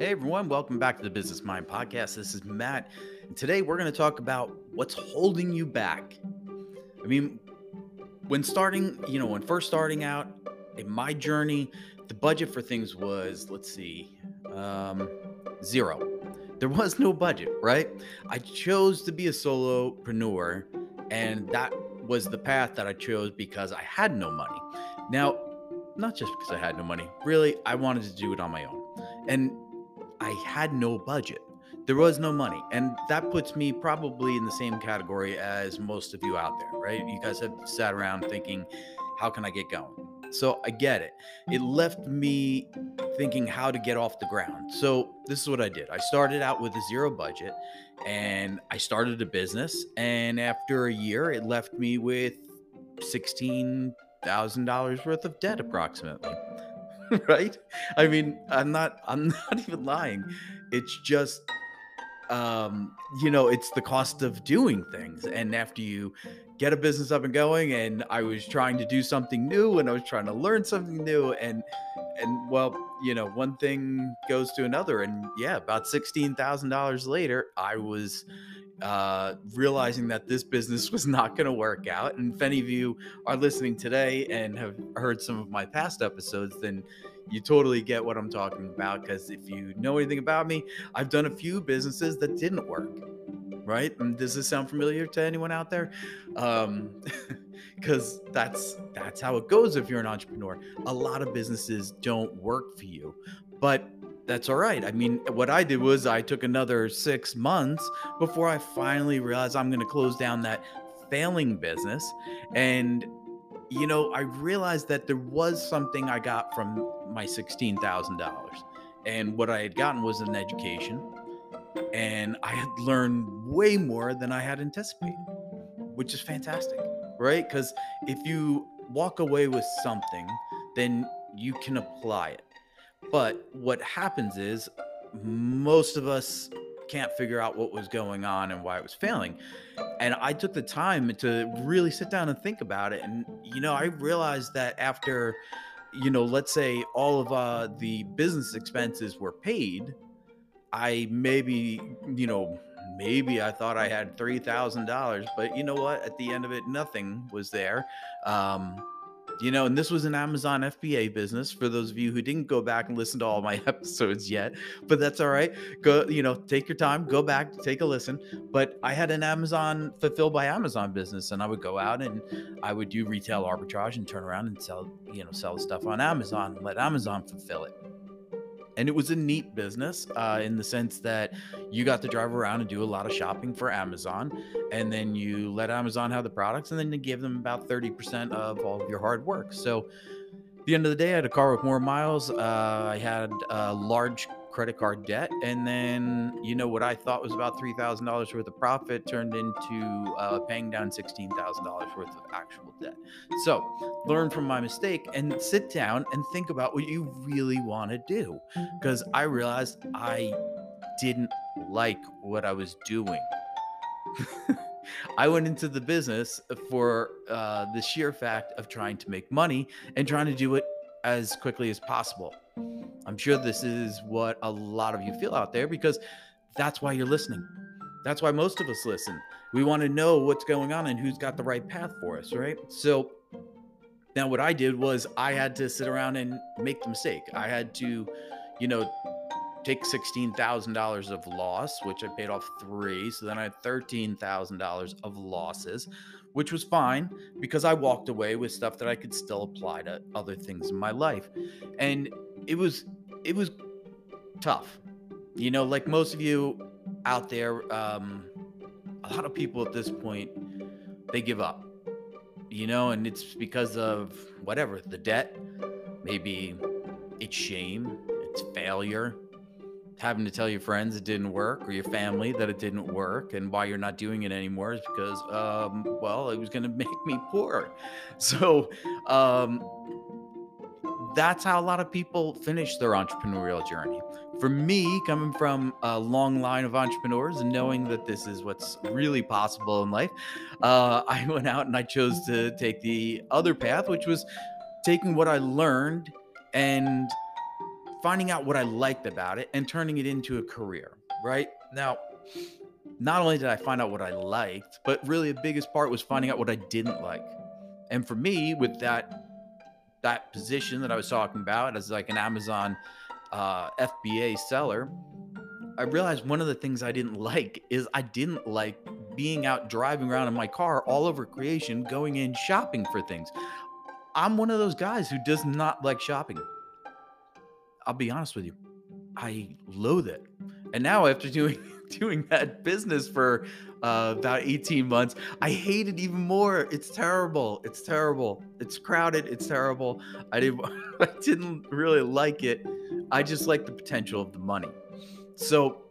Hey everyone, welcome back to the Business Mind Podcast. This is Matt, and today we're going to talk about what's holding you back. I mean, when starting, you know, when first starting out in my journey, the budget for things was, let's see, um, zero. There was no budget, right? I chose to be a solopreneur, and that was the path that I chose because I had no money. Now, not just because I had no money, really, I wanted to do it on my own. And I had no budget. There was no money. And that puts me probably in the same category as most of you out there, right? You guys have sat around thinking, how can I get going? So I get it. It left me thinking how to get off the ground. So this is what I did. I started out with a zero budget and I started a business. And after a year, it left me with $16,000 worth of debt approximately. right? I mean, I'm not I'm not even lying. It's just um, you know, it's the cost of doing things. And after you get a business up and going, and I was trying to do something new and I was trying to learn something new, and and well, you know, one thing goes to another. And yeah, about sixteen thousand dollars later, I was uh, realizing that this business was not going to work out. And if any of you are listening today and have heard some of my past episodes, then you totally get what I'm talking about. Because if you know anything about me, I've done a few businesses that didn't work. Right? And does this sound familiar to anyone out there? Um, because that's that's how it goes if you're an entrepreneur. A lot of businesses don't work for you, but that's all right. I mean, what I did was I took another six months before I finally realized I'm going to close down that failing business. And, you know, I realized that there was something I got from my $16,000. And what I had gotten was an education. And I had learned way more than I had anticipated, which is fantastic, right? Because if you walk away with something, then you can apply it but what happens is most of us can't figure out what was going on and why it was failing. And I took the time to really sit down and think about it. And, you know, I realized that after, you know, let's say all of uh, the business expenses were paid, I maybe, you know, maybe I thought I had $3,000, but you know what? At the end of it, nothing was there. Um, you know, and this was an Amazon FBA business for those of you who didn't go back and listen to all my episodes yet, but that's all right. Go, you know, take your time, go back, take a listen. But I had an Amazon fulfilled by Amazon business, and I would go out and I would do retail arbitrage and turn around and sell, you know, sell stuff on Amazon, and let Amazon fulfill it and it was a neat business uh, in the sense that you got to drive around and do a lot of shopping for Amazon, and then you let Amazon have the products, and then you give them about thirty percent of all of your hard work. So, at the end of the day, I had a car with more miles. Uh, I had a large credit card debt. And then, you know, what I thought was about $3,000 worth of profit turned into uh, paying down $16,000 worth of actual debt. So learn from my mistake and sit down and think about what you really want to do. Because I realized I didn't like what I was doing. I went into the business for uh, the sheer fact of trying to make money and trying to do it as quickly as possible. I'm sure this is what a lot of you feel out there because that's why you're listening. That's why most of us listen. We want to know what's going on and who's got the right path for us, right? So now what I did was I had to sit around and make the mistake. I had to, you know, take $16,000 of loss, which I paid off three. So then I had $13,000 of losses, which was fine because I walked away with stuff that I could still apply to other things in my life. And it was it was tough. You know, like most of you out there, um, a lot of people at this point they give up. You know, and it's because of whatever the debt, maybe it's shame, it's failure, having to tell your friends it didn't work or your family that it didn't work and why you're not doing it anymore is because um, well it was going to make me poor so um, that's how a lot of people finish their entrepreneurial journey. For me, coming from a long line of entrepreneurs and knowing that this is what's really possible in life, uh, I went out and I chose to take the other path, which was taking what I learned and finding out what I liked about it and turning it into a career, right? Now, not only did I find out what I liked, but really the biggest part was finding out what I didn't like. And for me, with that that position that I was talking about as like an Amazon uh, FBA seller, I realized one of the things I didn't like is I didn't like being out driving around in my car all over creation, going in shopping for things. I'm one of those guys who does not like shopping. I'll be honest with you. I loathe it. And now after doing doing that business for uh, about 18 months, I hate it even more. It's terrible. It's terrible. It's crowded. It's terrible. I didn't I didn't really like it. I just like the potential of the money. So,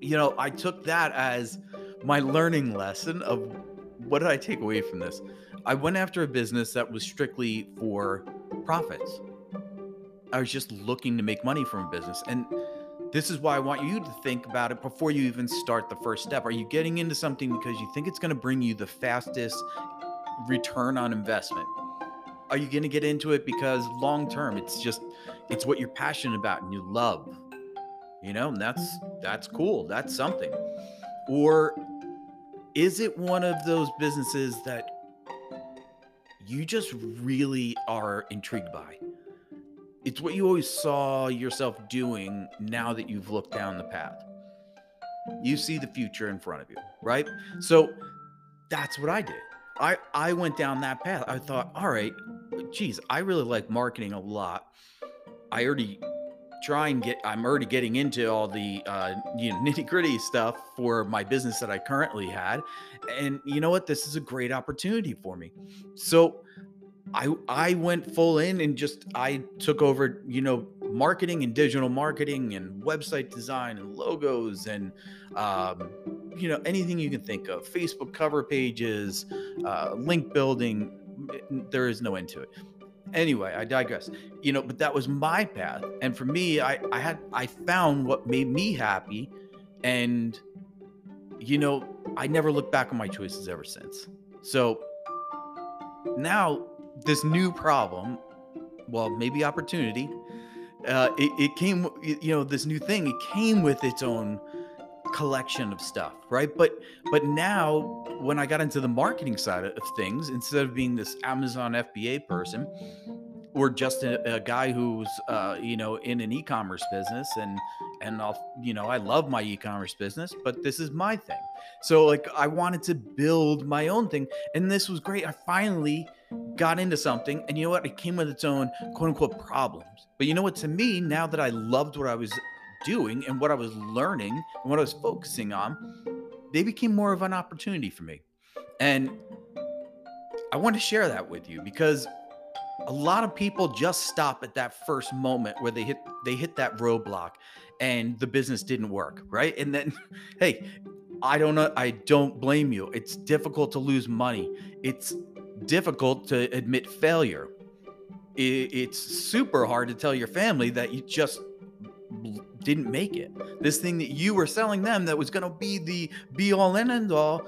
you know, I took that as my learning lesson of what did I take away from this? I went after a business that was strictly for profits. I was just looking to make money from a business. And this is why I want you to think about it before you even start the first step. Are you getting into something because you think it's going to bring you the fastest return on investment? Are you going to get into it because long term it's just it's what you're passionate about and you love? You know, and that's that's cool. That's something. Or is it one of those businesses that you just really are intrigued by? It's what you always saw yourself doing now that you've looked down the path. You see the future in front of you, right? So that's what I did. I I went down that path. I thought, all right, geez, I really like marketing a lot. I already try and get i'm already getting into all the uh, you know nitty gritty stuff for my business that i currently had and you know what this is a great opportunity for me so I I went full in and just I took over, you know, marketing and digital marketing and website design and logos and um, you know anything you can think of, Facebook cover pages, uh, link building. There is no end to it. Anyway, I digress. You know, but that was my path, and for me, I I had I found what made me happy, and you know, I never looked back on my choices ever since. So now this new problem, well, maybe opportunity, uh, it, it came, you know, this new thing, it came with its own collection of stuff, right? But but now when I got into the marketing side of things, instead of being this Amazon FBA person, or just a, a guy who's uh, you know in an e-commerce business and and I'll you know I love my e-commerce business, but this is my thing. So like I wanted to build my own thing, and this was great. I finally got into something, and you know what? It came with its own quote unquote problems. But you know what? To me, now that I loved what I was doing and what I was learning and what I was focusing on, they became more of an opportunity for me. And I want to share that with you because a lot of people just stop at that first moment where they hit they hit that roadblock and the business didn't work, right? And then hey, I don't know I don't blame you. It's difficult to lose money. It's difficult to admit failure. It's super hard to tell your family that you just didn't make it. This thing that you were selling them that was going to be the be all and end all,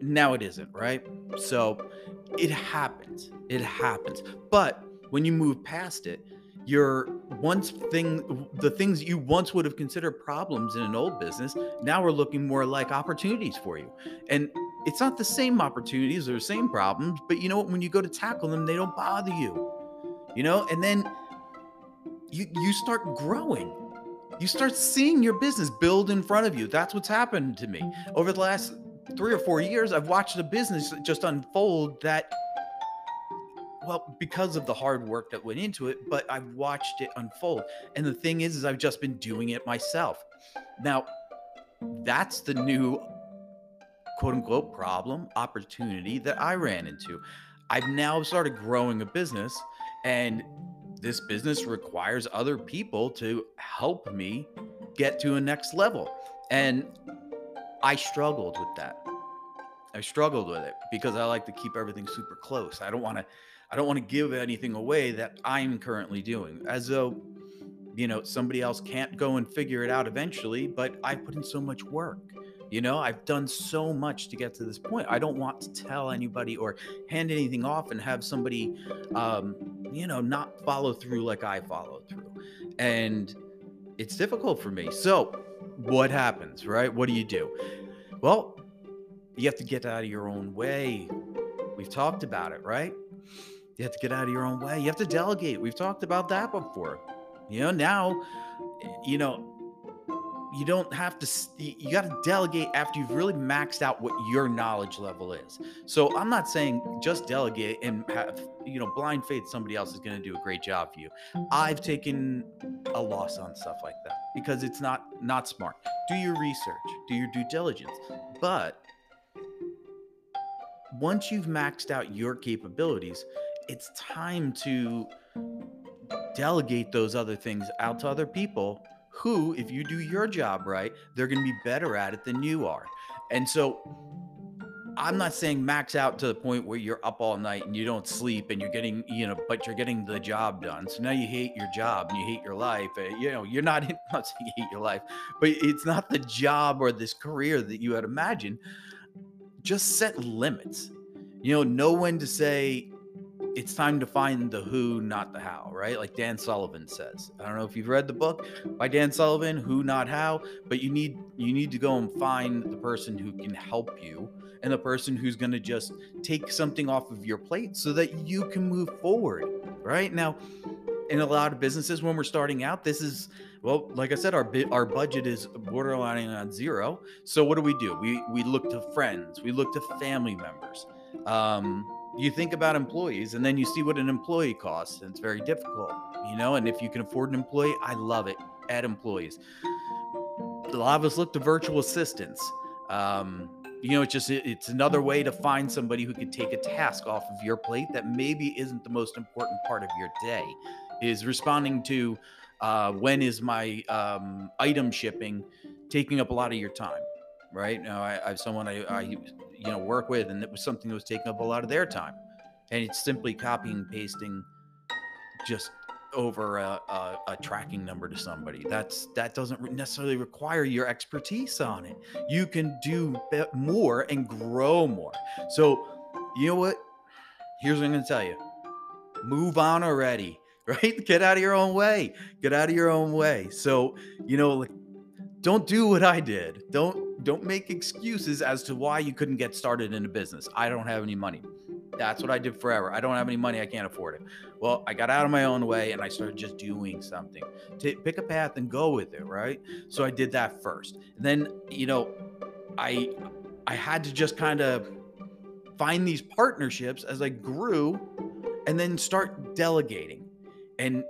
now it isn't, right? So it happens. It happens. But when you move past it, your once thing the things you once would have considered problems in an old business now are looking more like opportunities for you. And it's not the same opportunities or the same problems, but you know what? When you go to tackle them, they don't bother you. You know, and then you you start growing. You start seeing your business build in front of you. That's what's happened to me over the last three or four years. I've watched a business just unfold that well because of the hard work that went into it but i've watched it unfold and the thing is is i've just been doing it myself now that's the new quote unquote problem opportunity that I ran into. I've now started growing a business, and this business requires other people to help me get to a next level. And I struggled with that. I struggled with it because I like to keep everything super close. I don't want to I don't want to give anything away that I'm currently doing as though you know somebody else can't go and figure it out eventually, but I put in so much work. You know, I've done so much to get to this point. I don't want to tell anybody or hand anything off and have somebody, um, you know, not follow through like I follow through. And it's difficult for me. So, what happens, right? What do you do? Well, you have to get out of your own way. We've talked about it, right? You have to get out of your own way. You have to delegate. We've talked about that before. You know, now, you know, you don't have to you got to delegate after you've really maxed out what your knowledge level is. So i'm not saying just delegate and have you know blind faith somebody else is going to do a great job for you. I've taken a loss on stuff like that because it's not not smart. Do your research do your due diligence. But once you've maxed out your capabilities it's time to delegate those other things out to other people who, if you do your job right, they're going to be better at it than you are. And so I'm not saying max out to the point where you're up all night and you don't sleep and you're getting, you know, but you're getting the job done. So now you hate your job and you hate your life. Uh, you know, you're not, not saying you hate your life, but it's not the job or this career that you had imagined. Just set limits. You know, know when to say, it's time to find the who, not the how, right? Like Dan Sullivan says. I don't know if you've read the book by Dan Sullivan, Who Not How, but you need you need to go and find the person who can help you and the person who's going to just take something off of your plate so that you can move forward, right? Now, in a lot of businesses when we're starting out, this is well, like I said, our our budget is borderlining on zero. So what do we do? We we look to friends, we look to family members. Um, you think about employees and then you see what an employee costs and it's very difficult you know and if you can afford an employee i love it add employees. A lot of us look to virtual assistants um, you know it's just it's another way to find somebody who could take a task off of your plate that maybe isn't the most important part of your day is responding to uh, when is my um, item shipping taking up a lot of your time right? Now I, I have someone I, I you know work with and it was something that was taking up a lot of their time. And it's simply copying and pasting just over a, a, a, tracking number to somebody. That's that doesn't necessarily require your expertise on it. You can do more and grow more. So you know what? Here's what i'm going to tell you. Move on already right? Get out of your own way. Get out of your own way. So you know like don't do what i did don't don't make excuses as to why you couldn't get started in a business. I don't have any money. That's what I did forever. I don't have any money. I can't afford it. Well, I got out of my own way and I started just doing something. To pick a path and go with it, right? So I did that first. And then, you know, I I had to just kind of find these partnerships as I grew and then start delegating. And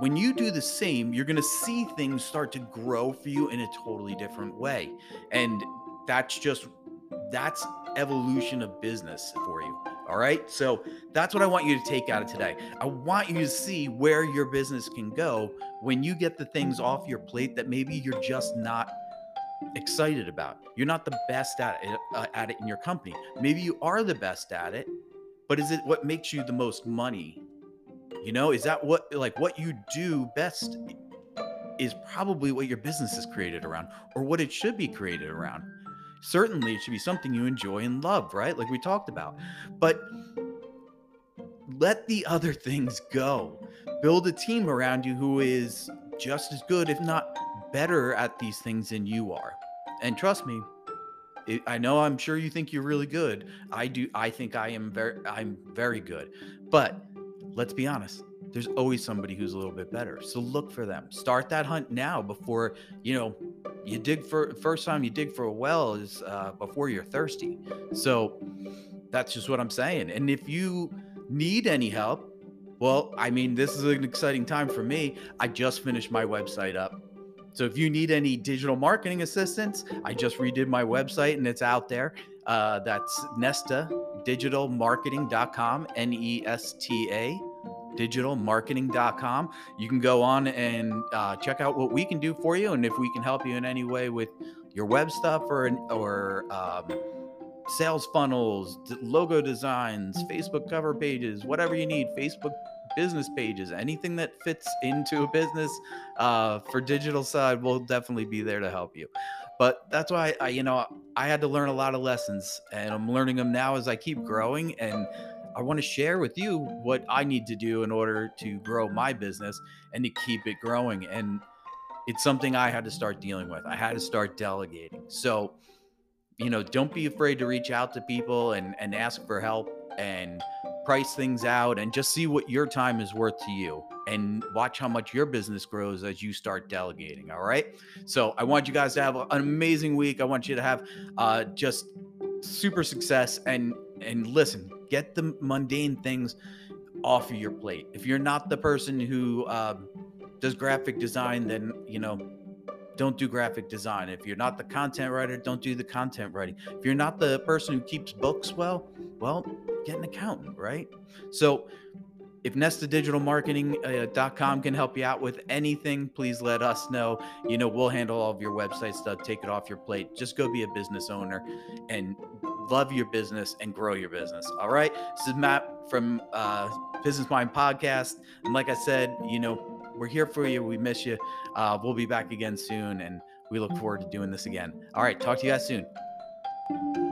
when you do the same, you're going to see things start to grow for you in a totally different way. And that's just, that's evolution of business for you. All right. So that's what I want you to take out of today. I want you to see where your business can go when you get the things off your plate that maybe you're just not excited about. You're not the best at it, uh, at it in your company. Maybe you are the best at it, but is it what makes you the most money you know, is that what like what you do best is probably what your business is created around or what it should be created around. Certainly it should be something you enjoy and love, right? Like we talked about. But let the other things go. Build a team around you who is just as good, if not better, at these things than you are. And trust me, it, I know I'm sure you think you're really good. I do. I think I am very. I'm very good. But let's be honest there's always somebody who's a little bit better so look for them. Start that hunt now before you know you dig for first time you dig for a well is uh, before you're thirsty. So that's just what i'm saying and if you need any help well i mean this is an exciting time for me. I just finished my website up. So if you need any digital marketing assistance i just redid my website and it's out there. Uh, that's nesta digitalmarketing.com, N E S T A, digitalmarketing.com. You can go on and uh, check out what we can do for you, and if we can help you in any way with your web stuff or or um, sales funnels, logo designs, Facebook cover pages, whatever you need, Facebook business pages, anything that fits into a business uh, for digital side, we'll definitely be there to help you. But that's why I, you know, I had to learn a lot of lessons, and I'm learning them now as I keep growing. And I want to share with you what I need to do in order to grow my business and to keep it growing. And it's something I had to start dealing with. I had to start delegating. So, you know, don't be afraid to reach out to people and, and ask for help and price things out and just see what your time is worth to you and watch how much your business grows as you start delegating. All right. So I want you guys to have an amazing week. I want you to have uh, just super success and and listen, get the mundane things off of your plate. If you're not the person who um, does graphic design, then you know don't do graphic design. If you're not the content writer, don't do the content writing. If you're not the person who keeps books well, well, get an accountant, right? So if nestadigitalmarketing.com uh, can help you out with anything, please let us know. You know, we'll handle all of your website stuff, take it off your plate. Just go be a business owner and love your business and grow your business. All right. This is Matt from uh, Business Mind Podcast. And like I said, you know, we're here for you. We miss you. Uh, we'll be back again soon. And we look forward to doing this again. All right. Talk to you guys soon.